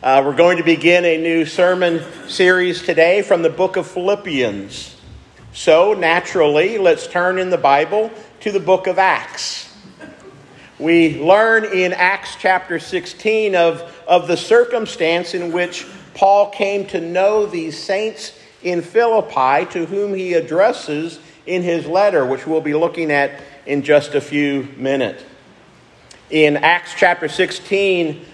Uh, we're going to begin a new sermon series today from the book of Philippians. So, naturally, let's turn in the Bible to the book of Acts. We learn in Acts chapter 16 of, of the circumstance in which Paul came to know these saints in Philippi to whom he addresses in his letter, which we'll be looking at in just a few minutes. In Acts chapter 16,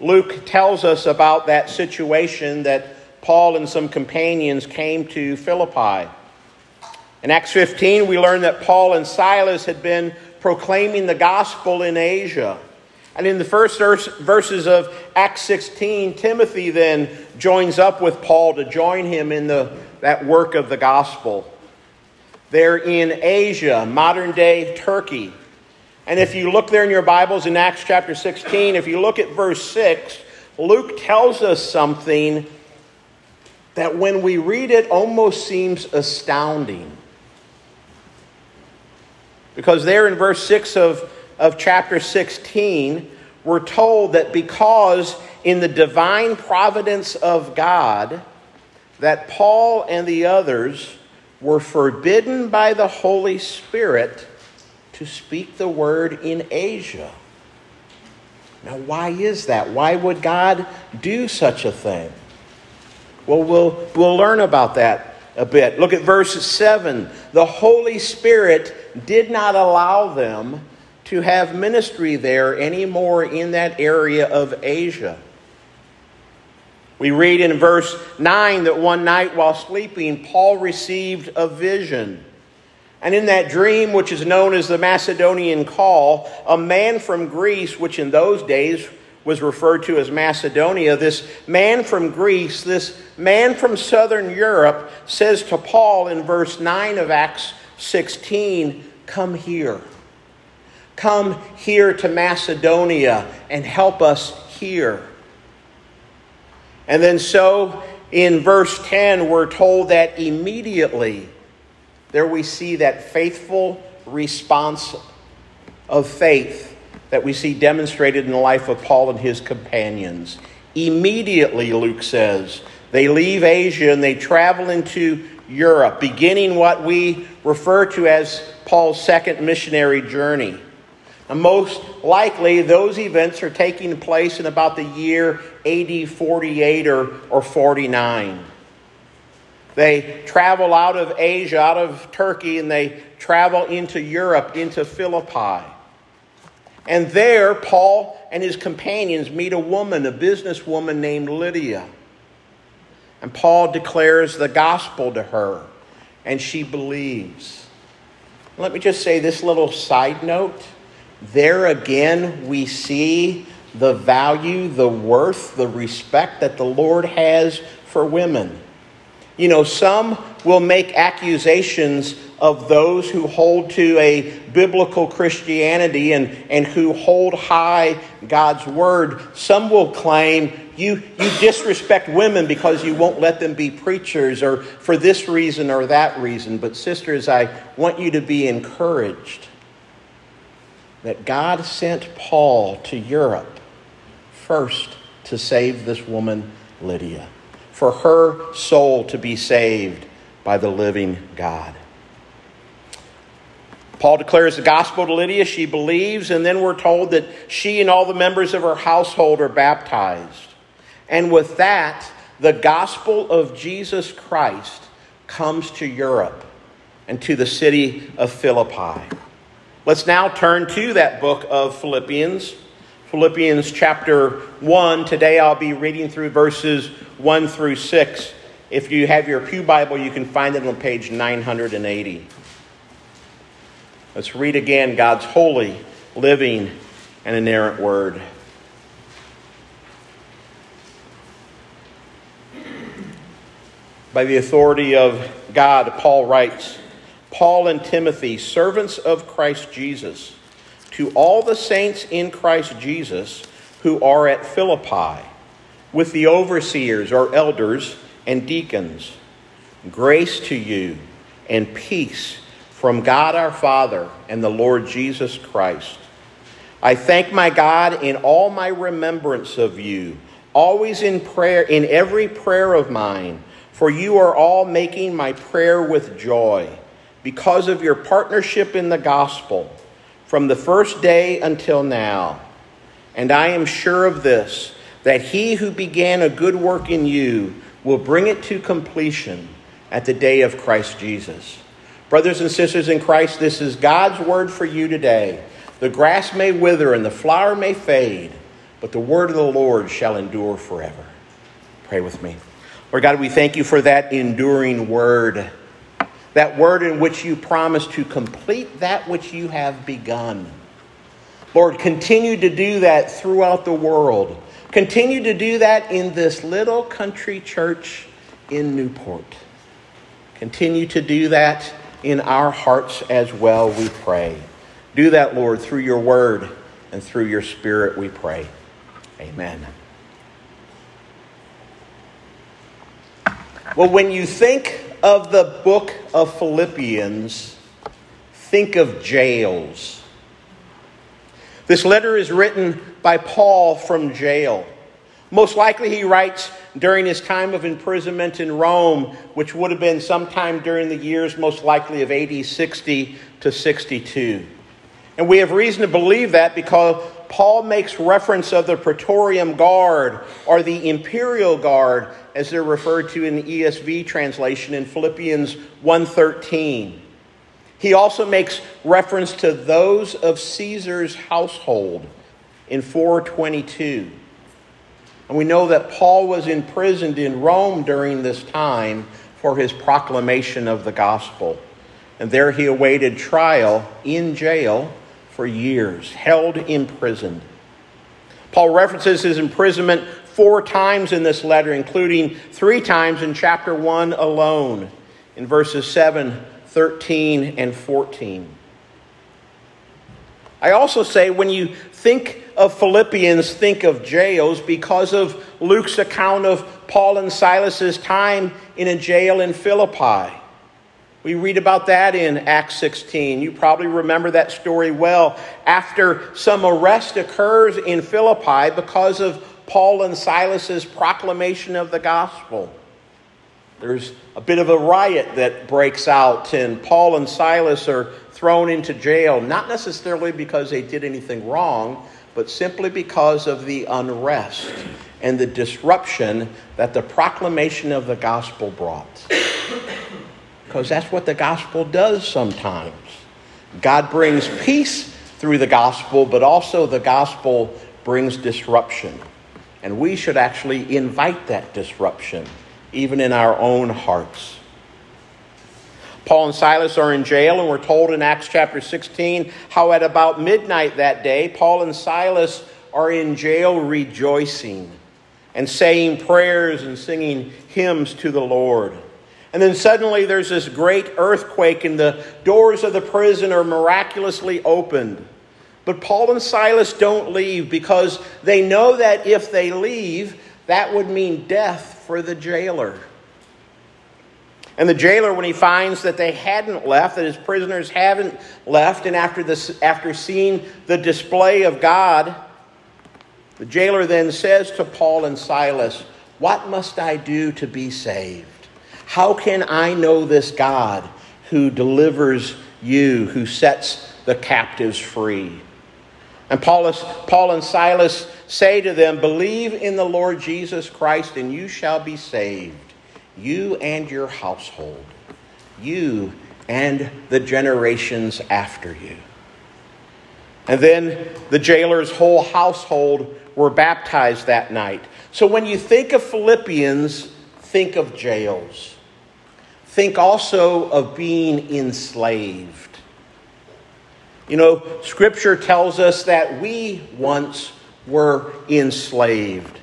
Luke tells us about that situation that Paul and some companions came to Philippi. In Acts 15, we learn that Paul and Silas had been proclaiming the gospel in Asia. And in the first verses of Acts 16, Timothy then joins up with Paul to join him in the, that work of the gospel. They're in Asia, modern day Turkey. And if you look there in your Bibles in Acts chapter 16, if you look at verse 6, Luke tells us something that when we read it almost seems astounding. Because there in verse 6 of, of chapter 16, we're told that because in the divine providence of God, that Paul and the others were forbidden by the Holy Spirit to speak the word in Asia. Now, why is that? Why would God do such a thing? Well, we'll, we'll learn about that a bit. Look at verse 7. The Holy Spirit did not allow them to have ministry there anymore in that area of Asia. We read in verse 9 that one night while sleeping, Paul received a vision. And in that dream, which is known as the Macedonian call, a man from Greece, which in those days was referred to as Macedonia, this man from Greece, this man from southern Europe, says to Paul in verse 9 of Acts 16, Come here. Come here to Macedonia and help us here. And then, so in verse 10, we're told that immediately there we see that faithful response of faith that we see demonstrated in the life of Paul and his companions. Immediately, Luke says, they leave Asia and they travel into Europe, beginning what we refer to as Paul's second missionary journey. And most likely, those events are taking place in about the year AD 48 or, or 49. They travel out of Asia, out of Turkey, and they travel into Europe, into Philippi. And there, Paul and his companions meet a woman, a businesswoman named Lydia. And Paul declares the gospel to her, and she believes. Let me just say this little side note. There again, we see the value, the worth, the respect that the Lord has for women. You know, some will make accusations of those who hold to a biblical Christianity and, and who hold high God's word. Some will claim you, you disrespect women because you won't let them be preachers or for this reason or that reason. But, sisters, I want you to be encouraged that God sent Paul to Europe first to save this woman, Lydia for her soul to be saved by the living God. Paul declares the gospel to Lydia. She believes, and then we're told that she and all the members of her household are baptized. And with that, the gospel of Jesus Christ comes to Europe and to the city of Philippi. Let's now turn to that book of Philippians. Philippians chapter 1. Today I'll be reading through verses 1 through 6. If you have your Pew Bible, you can find it on page 980. Let's read again God's holy, living, and inerrant word. By the authority of God, Paul writes Paul and Timothy, servants of Christ Jesus to all the saints in Christ Jesus who are at Philippi, with the overseers or elders and deacons. Grace to you and peace from God our Father and the Lord Jesus Christ. I thank my God in all my remembrance of you always in prayer, in every prayer of mine, for you are all making my prayer with joy because of your partnership in the gospel from the first day until now. And I am sure of this that he who began a good work in you will bring it to completion at the day of Christ Jesus. Brothers and sisters in Christ, this is God's word for you today. The grass may wither and the flower may fade, but the word of the Lord shall endure forever. Pray with me. Lord God, we thank you for that enduring word, that word in which you promise to complete that which you have begun. Lord, continue to do that throughout the world. Continue to do that in this little country church in Newport. Continue to do that in our hearts as well, we pray. Do that, Lord, through your word and through your spirit, we pray. Amen. Well, when you think of the book of Philippians, think of jails. This letter is written by Paul from jail. Most likely, he writes during his time of imprisonment in Rome, which would have been sometime during the years most likely of AD 60 to 62. And we have reason to believe that because Paul makes reference of the Praetorium Guard or the Imperial Guard as they're referred to in the ESV translation in Philippians 1:13. He also makes reference to those of Caesar's household in 422. And we know that Paul was imprisoned in Rome during this time for his proclamation of the gospel. And there he awaited trial in jail for years, held imprisoned. Paul references his imprisonment four times in this letter, including three times in chapter 1 alone, in verses 7, 13, and 14. I also say when you think of Philippians, think of jails because of Luke's account of Paul and Silas's time in a jail in Philippi. We read about that in Acts 16. You probably remember that story well. After some arrest occurs in Philippi because of Paul and Silas's proclamation of the gospel. There's a bit of a riot that breaks out, and Paul and Silas are thrown into jail, not necessarily because they did anything wrong, but simply because of the unrest and the disruption that the proclamation of the gospel brought. Because that's what the gospel does sometimes. God brings peace through the gospel, but also the gospel brings disruption. And we should actually invite that disruption even in our own hearts. Paul and Silas are in jail, and we're told in Acts chapter 16 how at about midnight that day, Paul and Silas are in jail rejoicing and saying prayers and singing hymns to the Lord. And then suddenly there's this great earthquake, and the doors of the prison are miraculously opened. But Paul and Silas don't leave because they know that if they leave, that would mean death for the jailer. And the jailer, when he finds that they hadn't left, that his prisoners haven't left, and after, this, after seeing the display of God, the jailer then says to Paul and Silas, What must I do to be saved? How can I know this God who delivers you, who sets the captives free? And Paul, Paul and Silas say to them, Believe in the Lord Jesus Christ, and you shall be saved, you and your household, you and the generations after you. And then the jailer's whole household were baptized that night. So when you think of Philippians, think of jails. Think also of being enslaved. You know, Scripture tells us that we once were enslaved.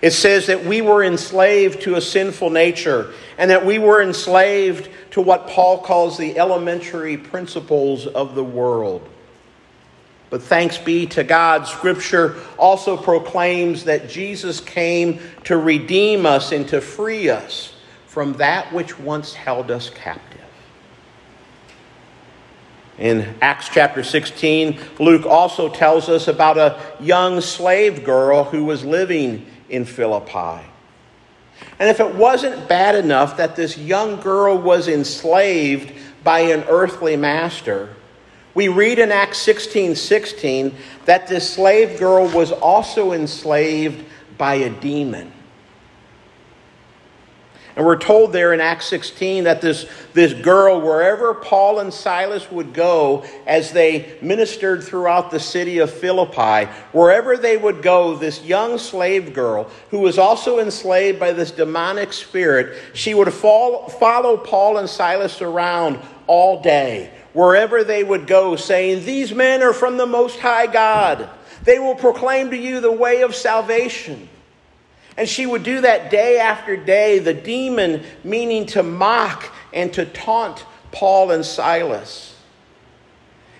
It says that we were enslaved to a sinful nature and that we were enslaved to what Paul calls the elementary principles of the world. But thanks be to God, Scripture also proclaims that Jesus came to redeem us and to free us from that which once held us captive. In Acts chapter 16, Luke also tells us about a young slave girl who was living in Philippi. And if it wasn't bad enough that this young girl was enslaved by an earthly master, we read in Acts 16 16 that this slave girl was also enslaved by a demon. And we're told there in Acts 16 that this, this girl, wherever Paul and Silas would go as they ministered throughout the city of Philippi, wherever they would go, this young slave girl, who was also enslaved by this demonic spirit, she would fall, follow Paul and Silas around all day, wherever they would go, saying, These men are from the Most High God. They will proclaim to you the way of salvation. And she would do that day after day, the demon meaning to mock and to taunt Paul and Silas.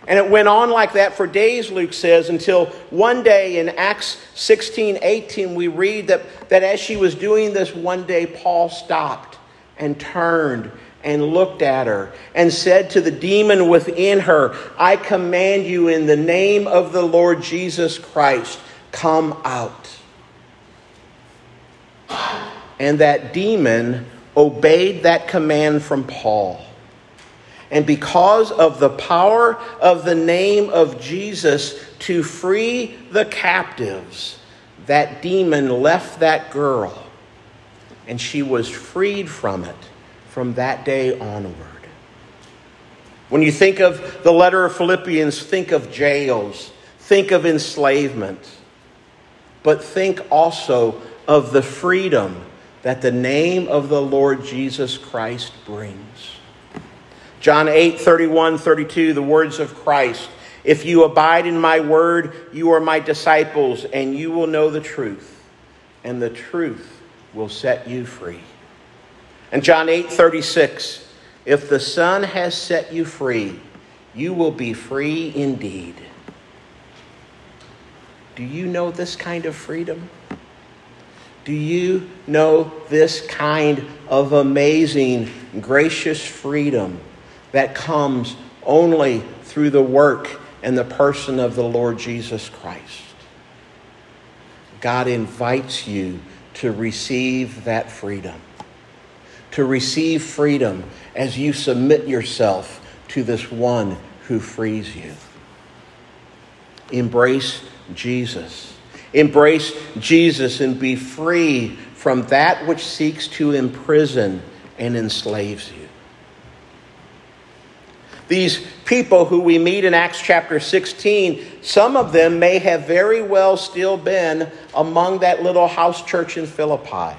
And it went on like that for days, Luke says, until one day in Acts 16 18, we read that, that as she was doing this, one day Paul stopped and turned and looked at her and said to the demon within her, I command you in the name of the Lord Jesus Christ, come out. And that demon obeyed that command from Paul. And because of the power of the name of Jesus to free the captives, that demon left that girl and she was freed from it from that day onward. When you think of the letter of Philippians, think of jails, think of enslavement, but think also of the freedom that the name of the Lord Jesus Christ brings. John 8, 31, 32, the words of Christ. If you abide in my word, you are my disciples, and you will know the truth, and the truth will set you free. And John 8, 36, if the Son has set you free, you will be free indeed. Do you know this kind of freedom? Do you know this kind of amazing, gracious freedom that comes only through the work and the person of the Lord Jesus Christ? God invites you to receive that freedom, to receive freedom as you submit yourself to this one who frees you. Embrace Jesus Embrace Jesus and be free from that which seeks to imprison and enslaves you. These people who we meet in Acts chapter 16, some of them may have very well still been among that little house church in Philippi.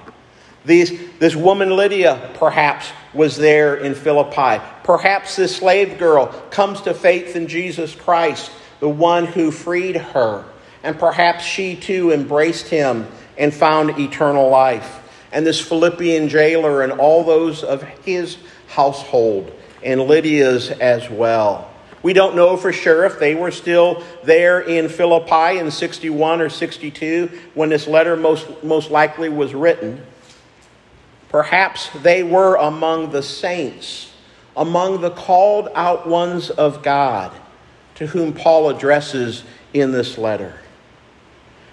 These, this woman Lydia, perhaps, was there in Philippi. Perhaps this slave girl comes to faith in Jesus Christ, the one who freed her and perhaps she too embraced him and found eternal life. And this Philippian jailer and all those of his household, and Lydia's as well. We don't know for sure if they were still there in Philippi in 61 or 62 when this letter most, most likely was written. Perhaps they were among the saints, among the called out ones of God, to whom Paul addresses in this letter.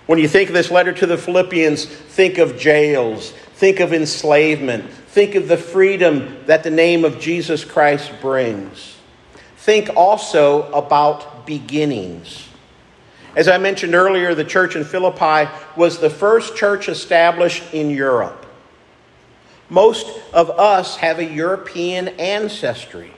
When you think of this letter to the Philippians, think of jails, think of enslavement, think of the freedom that the name of Jesus Christ brings. Think also about beginnings. As I mentioned earlier, the church in Philippi was the first church established in Europe. Most of us have a European ancestry.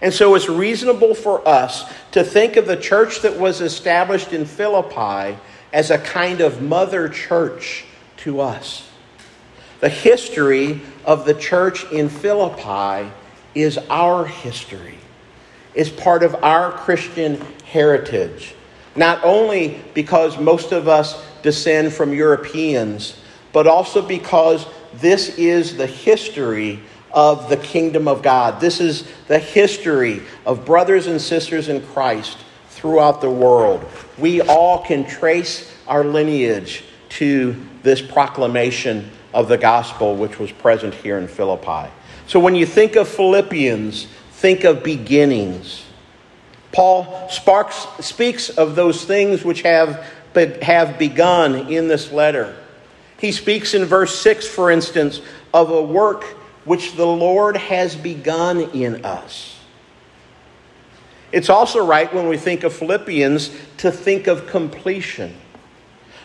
And so it's reasonable for us to think of the church that was established in Philippi as a kind of mother church to us. The history of the church in Philippi is our history, is part of our Christian heritage. Not only because most of us descend from Europeans, but also because this is the history of the kingdom of God. This is the history of brothers and sisters in Christ throughout the world. We all can trace our lineage to this proclamation of the gospel which was present here in Philippi. So when you think of Philippians, think of beginnings. Paul sparks, speaks of those things which have, have begun in this letter. He speaks in verse 6, for instance, of a work which the Lord has begun in us. It's also right when we think of Philippians to think of completion,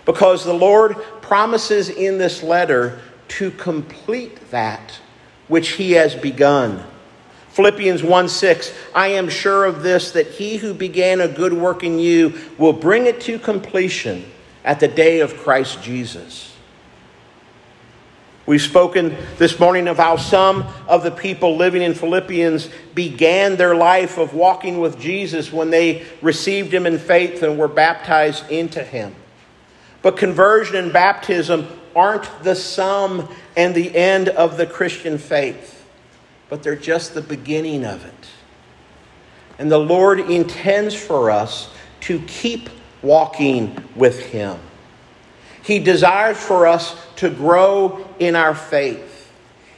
because the Lord promises in this letter to complete that which He has begun. Philippians 1 6, I am sure of this, that he who began a good work in you will bring it to completion at the day of Christ Jesus. We've spoken this morning of how some of the people living in Philippians began their life of walking with Jesus when they received him in faith and were baptized into him. But conversion and baptism aren't the sum and the end of the Christian faith but they're just the beginning of it. And the Lord intends for us to keep walking with Him. He desires for us to grow in our faith.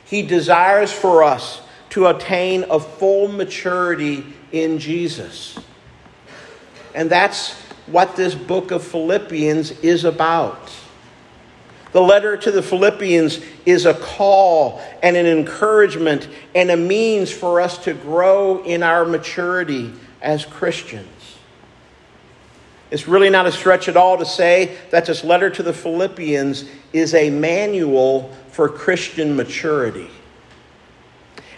He desires for us to attain a full maturity in Jesus. And that's what this book of Philippians is about. The letter to the Philippians is a call and an encouragement and a means for us to grow in our maturity as Christians. It's really not a stretch at all to say that this letter to the Philippians is a manual for Christian maturity.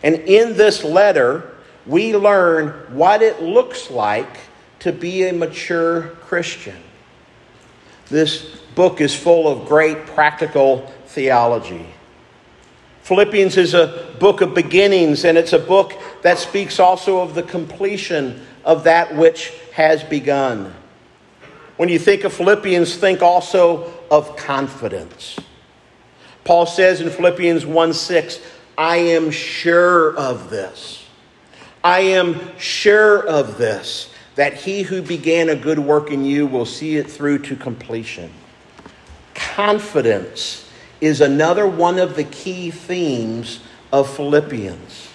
And in this letter, we learn what it looks like to be a mature Christian. This book is full of great practical theology. Philippians is a book of beginnings, and it's a book that speaks also of the completion of that which has begun. When you think of Philippians, think also of confidence. Paul says in Philippians 1 6, I am sure of this. I am sure of this, that he who began a good work in you will see it through to completion confidence is another one of the key themes of Philippians.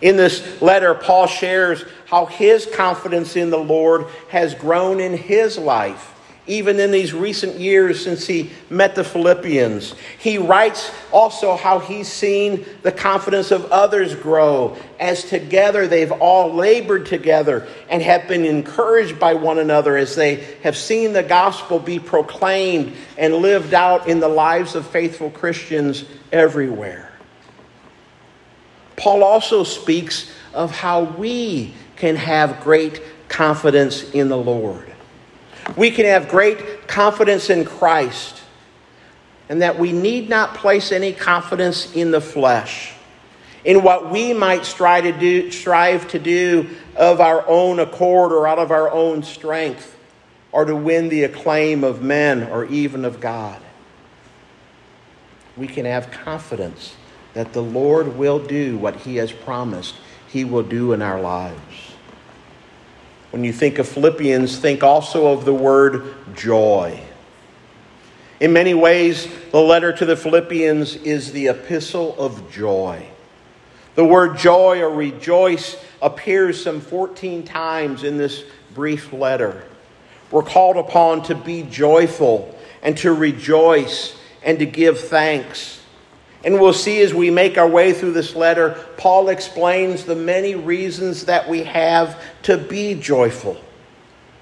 In this letter, Paul shares how his confidence in the Lord has grown in his life even in these recent years since he met the Philippians. He writes also how he's seen the confidence of others grow as together they've all labored together and have been encouraged by one another as they have seen the gospel be proclaimed and lived out in the lives of faithful Christians everywhere. Paul also speaks of how we can have great confidence in the Lord we can have great confidence in Christ and that we need not place any confidence in the flesh, in what we might strive to do, strive to do of our own accord or out of our own strength, or to win the acclaim of men or even of God. We can have confidence that the Lord will do what He has promised He will do in our lives. When you think of Philippians, think also of the word joy. In many ways, the letter to the Philippians is the epistle of joy. The word joy or rejoice appears some 14 times in this brief letter. We're called upon to be joyful and to rejoice and to give thanks. And we'll see as we make our way through this letter, Paul explains the many reasons that we have to be joyful.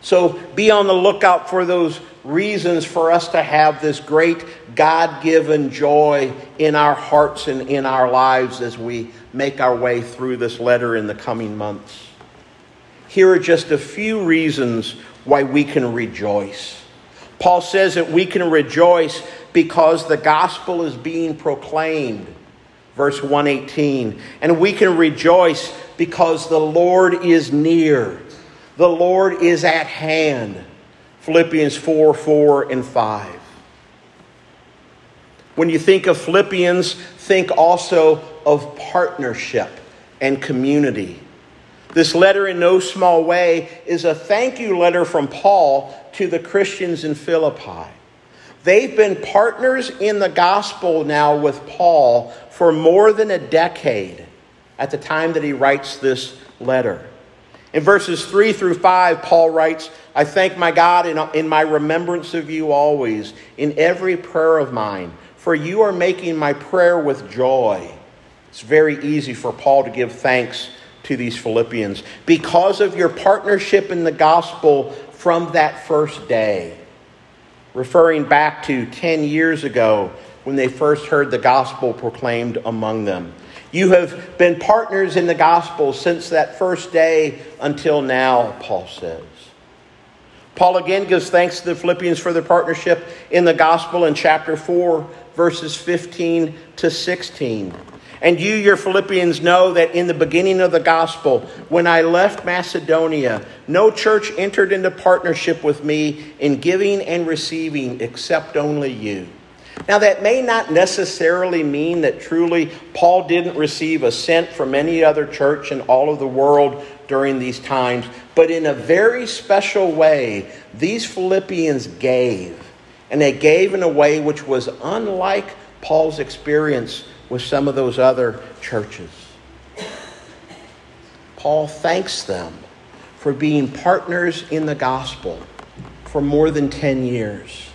So be on the lookout for those reasons for us to have this great God given joy in our hearts and in our lives as we make our way through this letter in the coming months. Here are just a few reasons why we can rejoice. Paul says that we can rejoice because the gospel is being proclaimed. Verse 118. And we can rejoice because the Lord is near. The Lord is at hand. Philippians 4 4 and 5. When you think of Philippians, think also of partnership and community. This letter, in no small way, is a thank you letter from Paul to the Christians in Philippi. They've been partners in the gospel now with Paul for more than a decade at the time that he writes this letter. In verses 3 through 5, Paul writes, I thank my God in, in my remembrance of you always, in every prayer of mine, for you are making my prayer with joy. It's very easy for Paul to give thanks to these Philippians because of your partnership in the gospel from that first day. Referring back to 10 years ago when they first heard the gospel proclaimed among them. You have been partners in the gospel since that first day until now, Paul says. Paul again gives thanks to the Philippians for their partnership in the gospel in chapter 4, verses 15 to 16. And you, your Philippians, know that in the beginning of the gospel, when I left Macedonia, no church entered into partnership with me in giving and receiving except only you. Now, that may not necessarily mean that truly Paul didn't receive a cent from any other church in all of the world during these times, but in a very special way, these Philippians gave. And they gave in a way which was unlike Paul's experience with some of those other churches. Paul thanks them for being partners in the gospel for more than 10 years.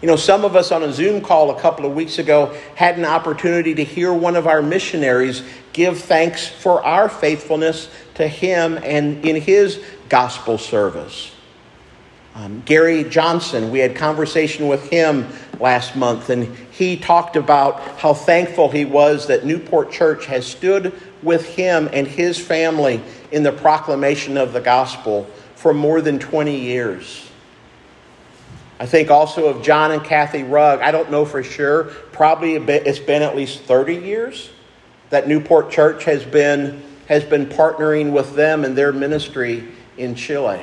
You know, some of us on a Zoom call a couple of weeks ago had an opportunity to hear one of our missionaries give thanks for our faithfulness to him and in his gospel service. Um, Gary Johnson, we had conversation with him last month, and he talked about how thankful he was that Newport Church has stood with him and his family in the proclamation of the gospel for more than 20 years. I think also of John and Kathy Rugg. I don't know for sure. Probably it's been at least 30 years that Newport Church has been, has been partnering with them in their ministry in Chile.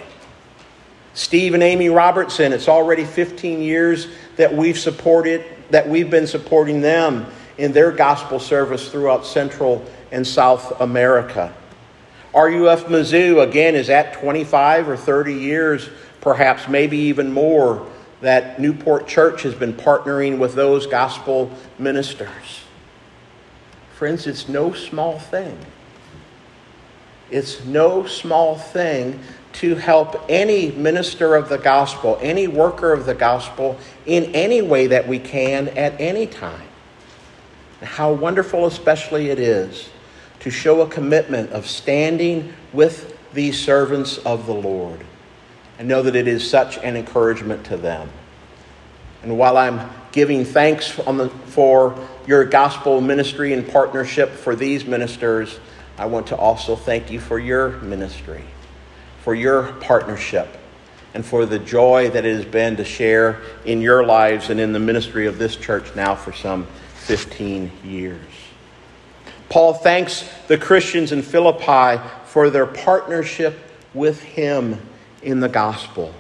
Steve and Amy Robertson, it's already 15 years that we've supported, that we've been supporting them in their gospel service throughout Central and South America. RUF Mizzou, again, is at 25 or 30 years, perhaps, maybe even more that Newport Church has been partnering with those gospel ministers. Friends, it's no small thing. It's no small thing to help any minister of the gospel, any worker of the gospel, in any way that we can at any time. How wonderful, especially, it is to show a commitment of standing with these servants of the Lord and know that it is such an encouragement to them. And while I'm giving thanks the, for your gospel ministry and partnership for these ministers, I want to also thank you for your ministry, for your partnership, and for the joy that it has been to share in your lives and in the ministry of this church now for some 15 years. Paul thanks the Christians in Philippi for their partnership with him in the gospel.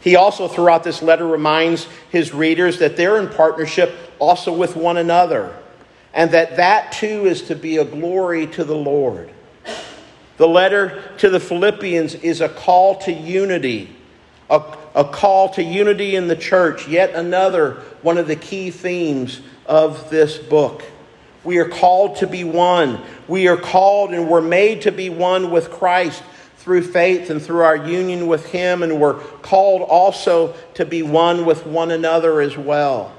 He also, throughout this letter, reminds his readers that they're in partnership also with one another, and that that too is to be a glory to the Lord. The letter to the Philippians is a call to unity, a, a call to unity in the church, yet another one of the key themes of this book. We are called to be one. We are called and we're made to be one with Christ through faith and through our union with Him, and we're called also to be one with one another as well.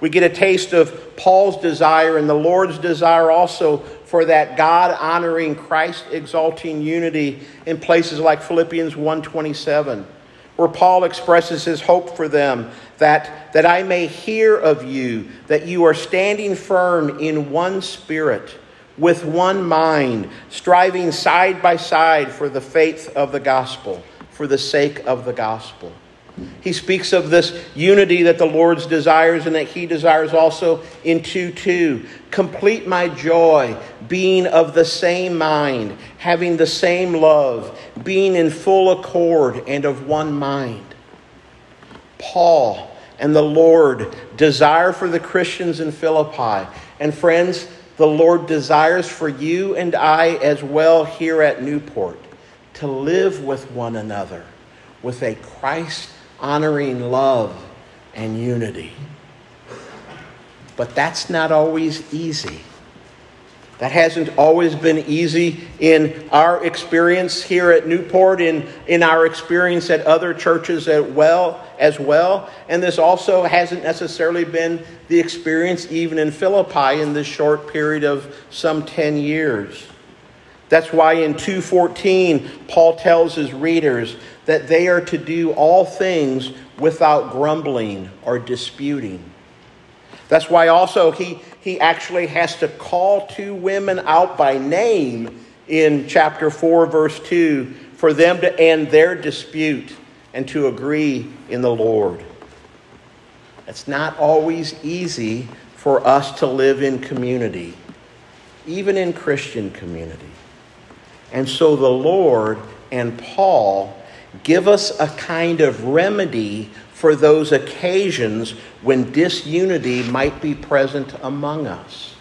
We get a taste of Paul's desire and the Lord's desire also for that God honoring, Christ exalting unity in places like Philippians 1:27, where Paul expresses his hope for them that, that I may hear of you, that you are standing firm in one spirit with one mind, striving side by side for the faith of the gospel, for the sake of the gospel. He speaks of this unity that the Lord's desires and that He desires also in 2 2. Complete my joy, being of the same mind, having the same love, being in full accord and of one mind. Paul and the Lord desire for the Christians in Philippi. And friends, the Lord desires for you and I as well here at Newport to live with one another with a Christ honoring love and unity. But that's not always easy. That hasn't always been easy in our experience here at Newport, in, in our experience at other churches as well, as well. And this also hasn't necessarily been the experience even in Philippi in this short period of some 10 years. That's why in 2:14 Paul tells his readers that they are to do all things without grumbling or disputing. That's why also he, he actually has to call two women out by name in chapter 4, verse 2, for them to end their dispute and to agree in the Lord. It's not always easy for us to live in community, even in Christian community. And so the Lord and Paul give us a kind of remedy for those occasions when disunity might be present among us.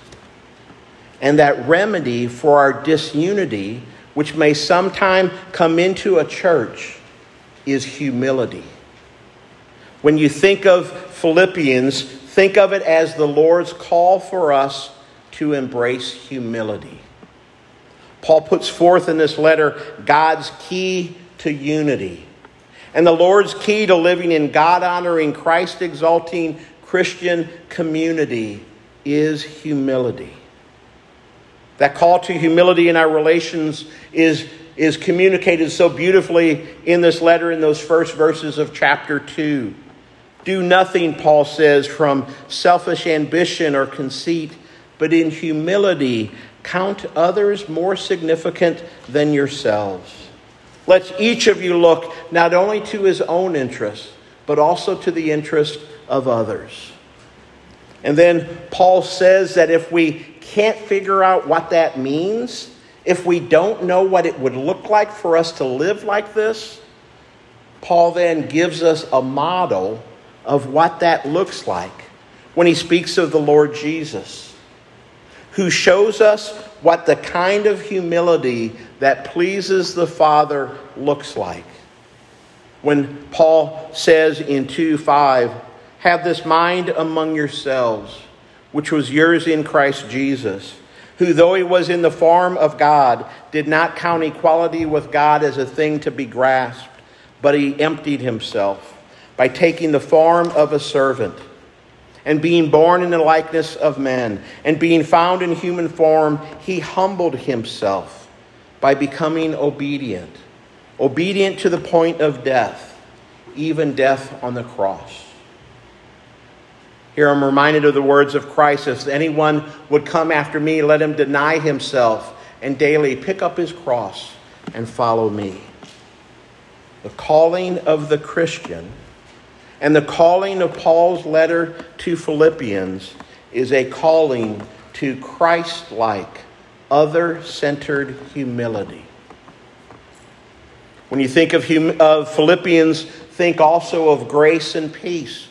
And that remedy for our disunity, which may sometime come into a church, is humility. When you think of Philippians, think of it as the Lord's call for us to embrace humility. Paul puts forth in this letter God's key to unity. And the Lord's key to living in God honoring, Christ exalting Christian community is humility. That call to humility in our relations is, is communicated so beautifully in this letter in those first verses of chapter 2. Do nothing, Paul says, from selfish ambition or conceit, but in humility count others more significant than yourselves. Let each of you look not only to his own interest, but also to the interest of others. And then Paul says that if we can't figure out what that means, if we don't know what it would look like for us to live like this, Paul then gives us a model of what that looks like when he speaks of the Lord Jesus, who shows us what the kind of humility that pleases the Father looks like. When Paul says in 2 5, have this mind among yourselves, which was yours in Christ Jesus, who, though he was in the form of God, did not count equality with God as a thing to be grasped, but he emptied himself by taking the form of a servant and being born in the likeness of men, and being found in human form, he humbled himself by becoming obedient, obedient to the point of death, even death on the cross. Here I'm reminded of the words of Christ if anyone would come after me, let him deny himself and daily pick up his cross and follow me. The calling of the Christian and the calling of Paul's letter to Philippians is a calling to Christ like, other centered humility. When you think of, hum- of Philippians, think also of grace and peace.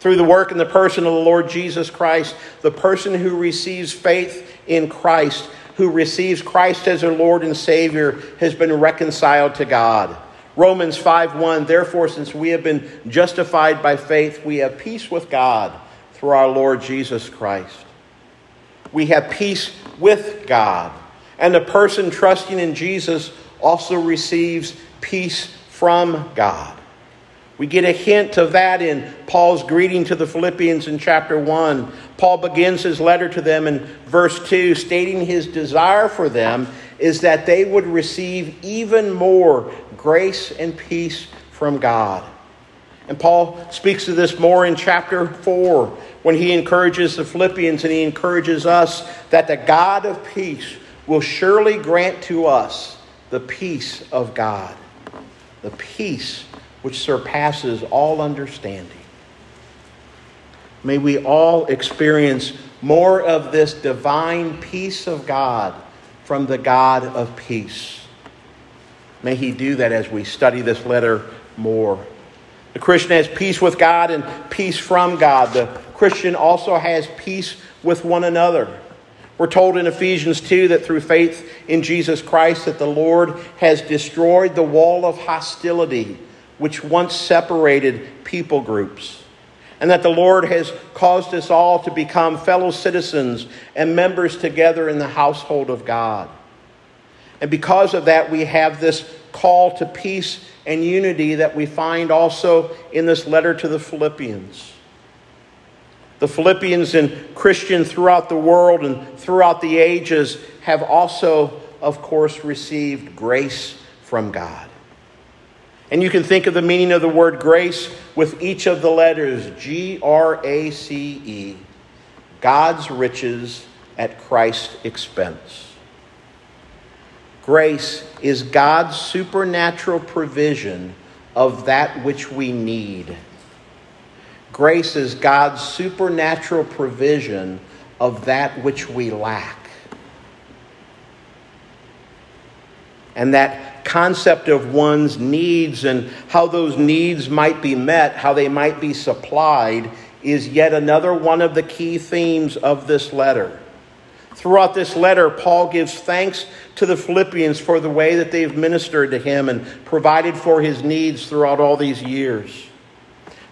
Through the work and the person of the Lord Jesus Christ, the person who receives faith in Christ, who receives Christ as their Lord and Savior, has been reconciled to God. Romans 5:1 Therefore since we have been justified by faith we have peace with God through our Lord Jesus Christ. We have peace with God. And the person trusting in Jesus also receives peace from God. We get a hint of that in Paul's greeting to the Philippians in chapter 1. Paul begins his letter to them in verse 2, stating his desire for them is that they would receive even more grace and peace from God. And Paul speaks of this more in chapter 4 when he encourages the Philippians and he encourages us that the God of peace will surely grant to us the peace of God, the peace which surpasses all understanding. May we all experience more of this divine peace of God from the God of peace. May He do that as we study this letter more. The Christian has peace with God and peace from God. The Christian also has peace with one another. We're told in Ephesians 2 that through faith in Jesus Christ that the Lord has destroyed the wall of hostility which once separated people groups. and that the Lord has caused us all to become fellow citizens and members together in the household of God. And because of that, we have this call to peace and unity that we find also in this letter to the Philippians. The Philippians and Christians throughout the world and throughout the ages have also, of course, received grace from God. And you can think of the meaning of the word grace with each of the letters G R A C E, God's riches at Christ's expense. Grace is God's supernatural provision of that which we need. Grace is God's supernatural provision of that which we lack. And that concept of one's needs and how those needs might be met, how they might be supplied, is yet another one of the key themes of this letter. Throughout this letter, Paul gives thanks to the Philippians for the way that they've ministered to him and provided for his needs throughout all these years.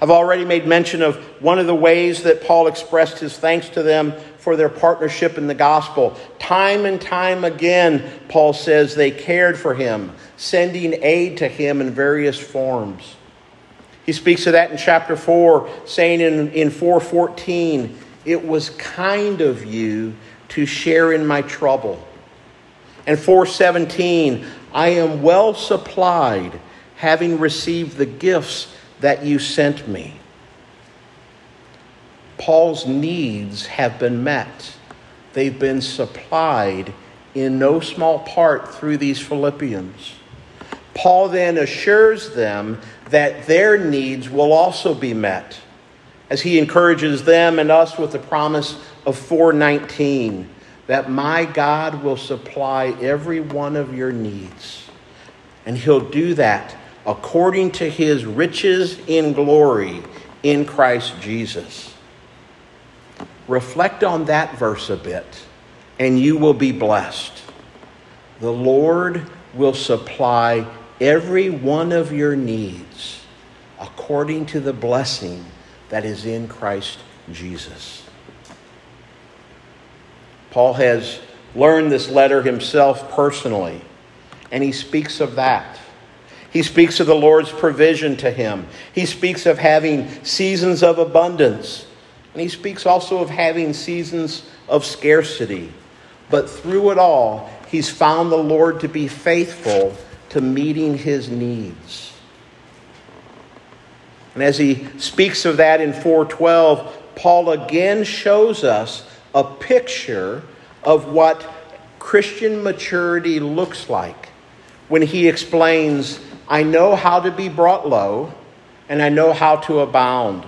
I've already made mention of one of the ways that Paul expressed his thanks to them for their partnership in the gospel. Time and time again, Paul says they cared for him, sending aid to him in various forms. He speaks of that in chapter 4, saying in, in 414, It was kind of you to share in my trouble. And 417, I am well supplied, having received the gifts that you sent me. Paul's needs have been met. They've been supplied in no small part through these Philippians. Paul then assures them that their needs will also be met as he encourages them and us with the promise of 419 that my God will supply every one of your needs. And he'll do that according to his riches in glory in Christ Jesus. Reflect on that verse a bit, and you will be blessed. The Lord will supply every one of your needs according to the blessing that is in Christ Jesus. Paul has learned this letter himself personally, and he speaks of that. He speaks of the Lord's provision to him. He speaks of having seasons of abundance, and he speaks also of having seasons of scarcity. But through it all, he's found the Lord to be faithful to meeting his needs. And as he speaks of that in 412, Paul again shows us a picture of what Christian maturity looks like when he explains, I know how to be brought low, and I know how to abound.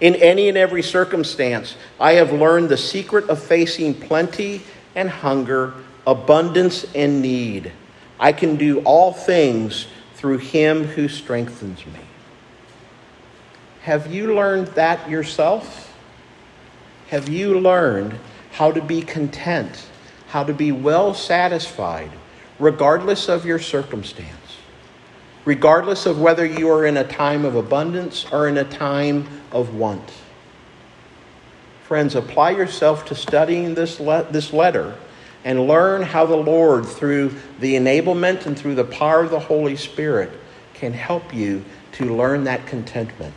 In any and every circumstance, I have learned the secret of facing plenty and hunger, abundance and need. I can do all things through him who strengthens me. Have you learned that yourself? Have you learned how to be content, how to be well satisfied, regardless of your circumstance, regardless of whether you are in a time of abundance or in a time of want. Friends, apply yourself to studying this, le- this letter and learn how the Lord, through the enablement and through the power of the Holy Spirit, can help you to learn that contentment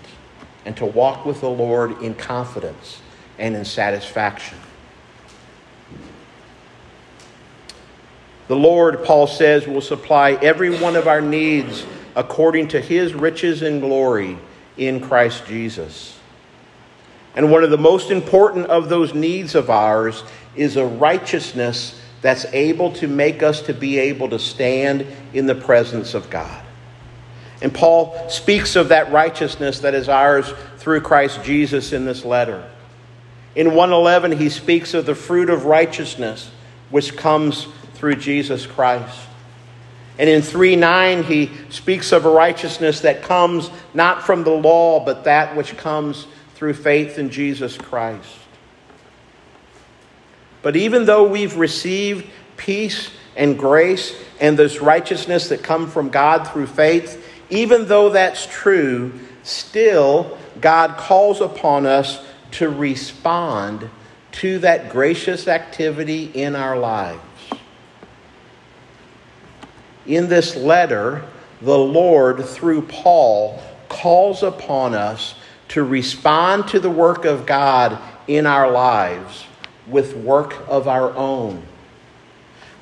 and to walk with the Lord in confidence and in satisfaction. The Lord, Paul says, will supply every one of our needs according to his riches and glory in Christ Jesus. And one of the most important of those needs of ours is a righteousness that's able to make us to be able to stand in the presence of God. And Paul speaks of that righteousness that is ours through Christ Jesus in this letter. In 111, he speaks of the fruit of righteousness which comes through Jesus Christ. And in 3 9, he speaks of a righteousness that comes not from the law, but that which comes through faith in Jesus Christ. But even though we've received peace and grace and this righteousness that come from God through faith, even though that's true, still God calls upon us to respond to that gracious activity in our lives. In this letter, the Lord, through Paul, calls upon us to respond to the work of God in our lives with work of our own.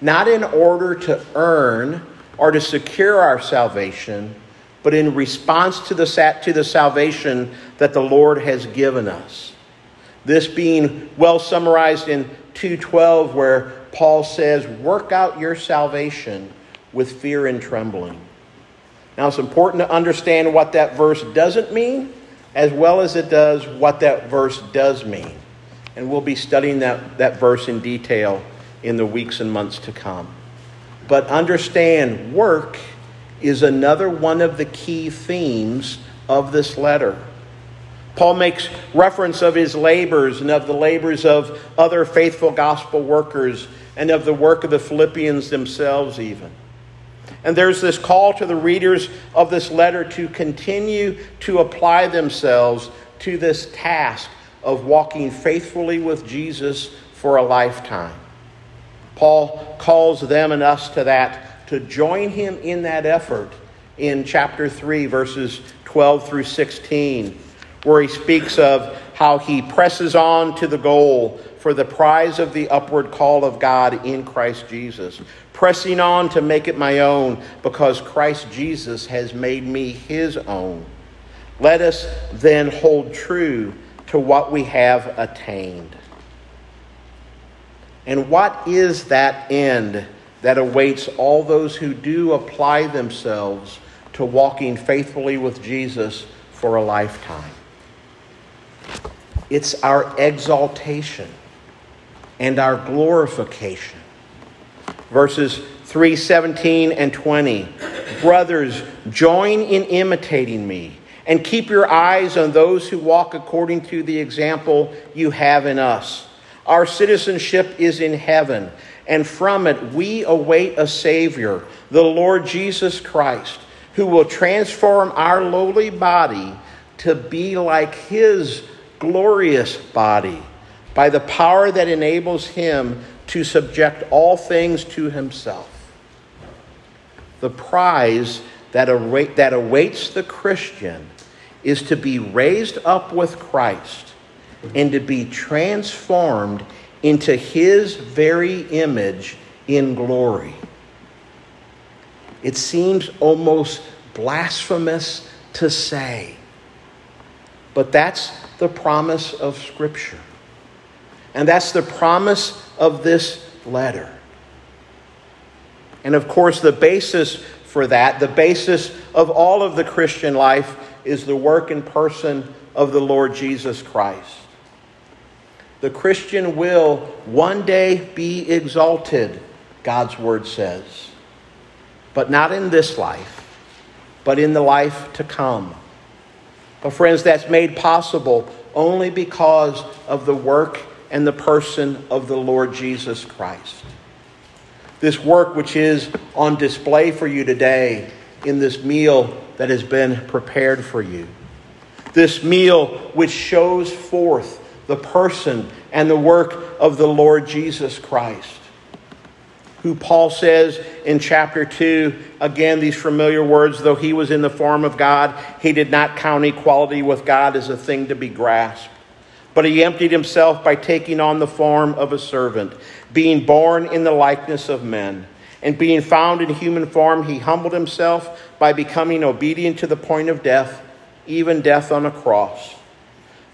Not in order to earn or to secure our salvation, but in response to the, to the salvation that the Lord has given us. This being well summarized in 2:12 where Paul says, "Work out your salvation with fear and trembling." Now it's important to understand what that verse doesn't mean as well as it does what that verse does mean. And we'll be studying that, that verse in detail in the weeks and months to come. But understand, work is another one of the key themes of this letter. Paul makes reference of his labors and of the labors of other faithful gospel workers and of the work of the Philippians themselves, even. And there's this call to the readers of this letter to continue to apply themselves to this task of walking faithfully with Jesus for a lifetime. Paul calls them and us to that, to join him in that effort in chapter 3, verses 12 through 16, where he speaks of how he presses on to the goal for the prize of the upward call of God in Christ Jesus, pressing on to make it my own because Christ Jesus has made me his own. Let us then hold true to what we have attained. And what is that end that awaits all those who do apply themselves to walking faithfully with Jesus for a lifetime? It's our exaltation and our glorification. Verses 3 17 and 20. Brothers, join in imitating me and keep your eyes on those who walk according to the example you have in us. Our citizenship is in heaven, and from it we await a Savior, the Lord Jesus Christ, who will transform our lowly body to be like His glorious body by the power that enables Him to subject all things to Himself. The prize that, that awaits the Christian is to be raised up with Christ and to be transformed into his very image in glory. It seems almost blasphemous to say, but that's the promise of Scripture. And that's the promise of this letter. And of course, the basis for that, the basis of all of the Christian life, is the work and person of the Lord Jesus Christ the Christian will one day be exalted, God's word says. But not in this life, but in the life to come. But, friends, that's made possible only because of the work and the person of the Lord Jesus Christ. This work, which is on display for you today in this meal that has been prepared for you. This meal which shows forth the person and the work of the Lord Jesus Christ. Who Paul says in chapter 2, again, these familiar words, though he was in the form of God, he did not count equality with God as a thing to be grasped. But he emptied himself by taking on the form of a servant, being born in the likeness of men. And being found in human form, he humbled himself by becoming obedient to the point of death, even death on a cross.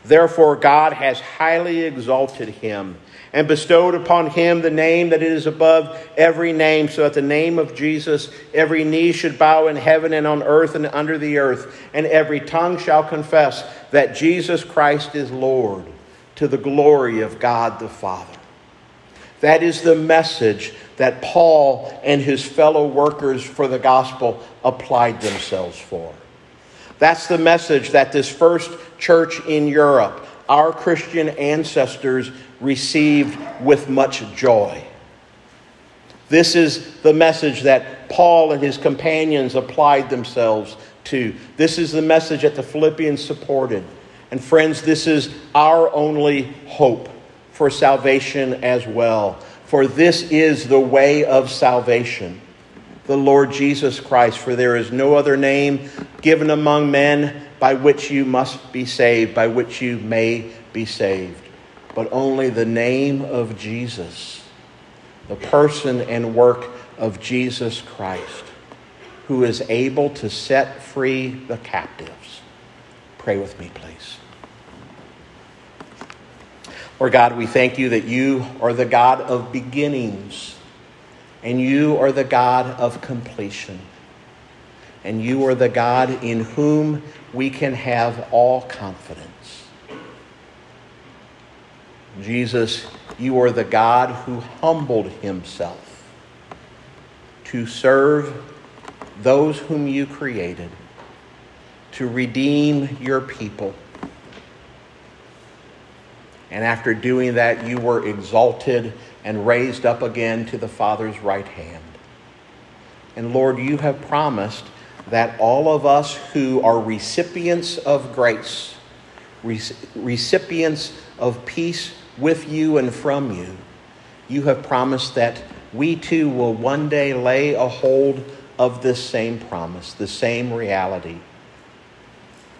Therefore, God has highly exalted him and bestowed upon him the name that is above every name, so that the name of Jesus every knee should bow in heaven and on earth and under the earth, and every tongue shall confess that Jesus Christ is Lord to the glory of God the Father. That is the message that Paul and his fellow workers for the gospel applied themselves for. That's the message that this first church in Europe, our Christian ancestors, received with much joy. This is the message that Paul and his companions applied themselves to. This is the message that the Philippians supported. And friends, this is our only hope for salvation as well. For this is the way of salvation, the Lord Jesus Christ. For there is no other name given among men by which you must be saved, by which you may be saved, but only the name of Jesus, the person and work of Jesus Christ, who is able to set free the captives. Pray with me, please. Lord God, we thank you that you are the God of beginnings, and you are the God of completion, and you are the God in whom we can have all confidence. Jesus, you are the God who humbled himself to serve those whom you created, to redeem your people and after doing that, you were exalted and raised up again to the Father's right hand. And Lord, you have promised that all of us who are recipients of grace, recipients of peace with you and from you, you have promised that we too will one day lay a hold of this same promise, the same reality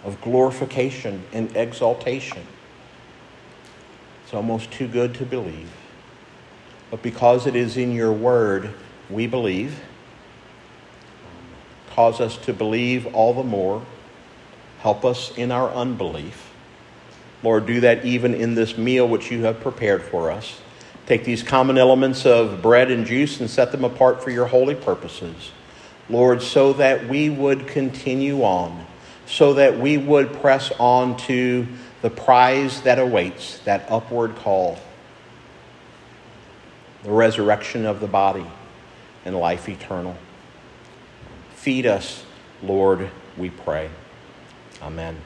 of glorification and exaltation. It's almost too good to believe. But because it is in your word, we believe. Cause us to believe all the more. Help us in our unbelief. Lord, do that even in this meal which you have prepared for us. Take these common elements of bread and juice and set them apart for your holy purposes. Lord, so that we would continue on, so that we would press on to the prize that awaits, that upward call, the resurrection of the body, and life eternal. Feed us, Lord, we pray. Amen.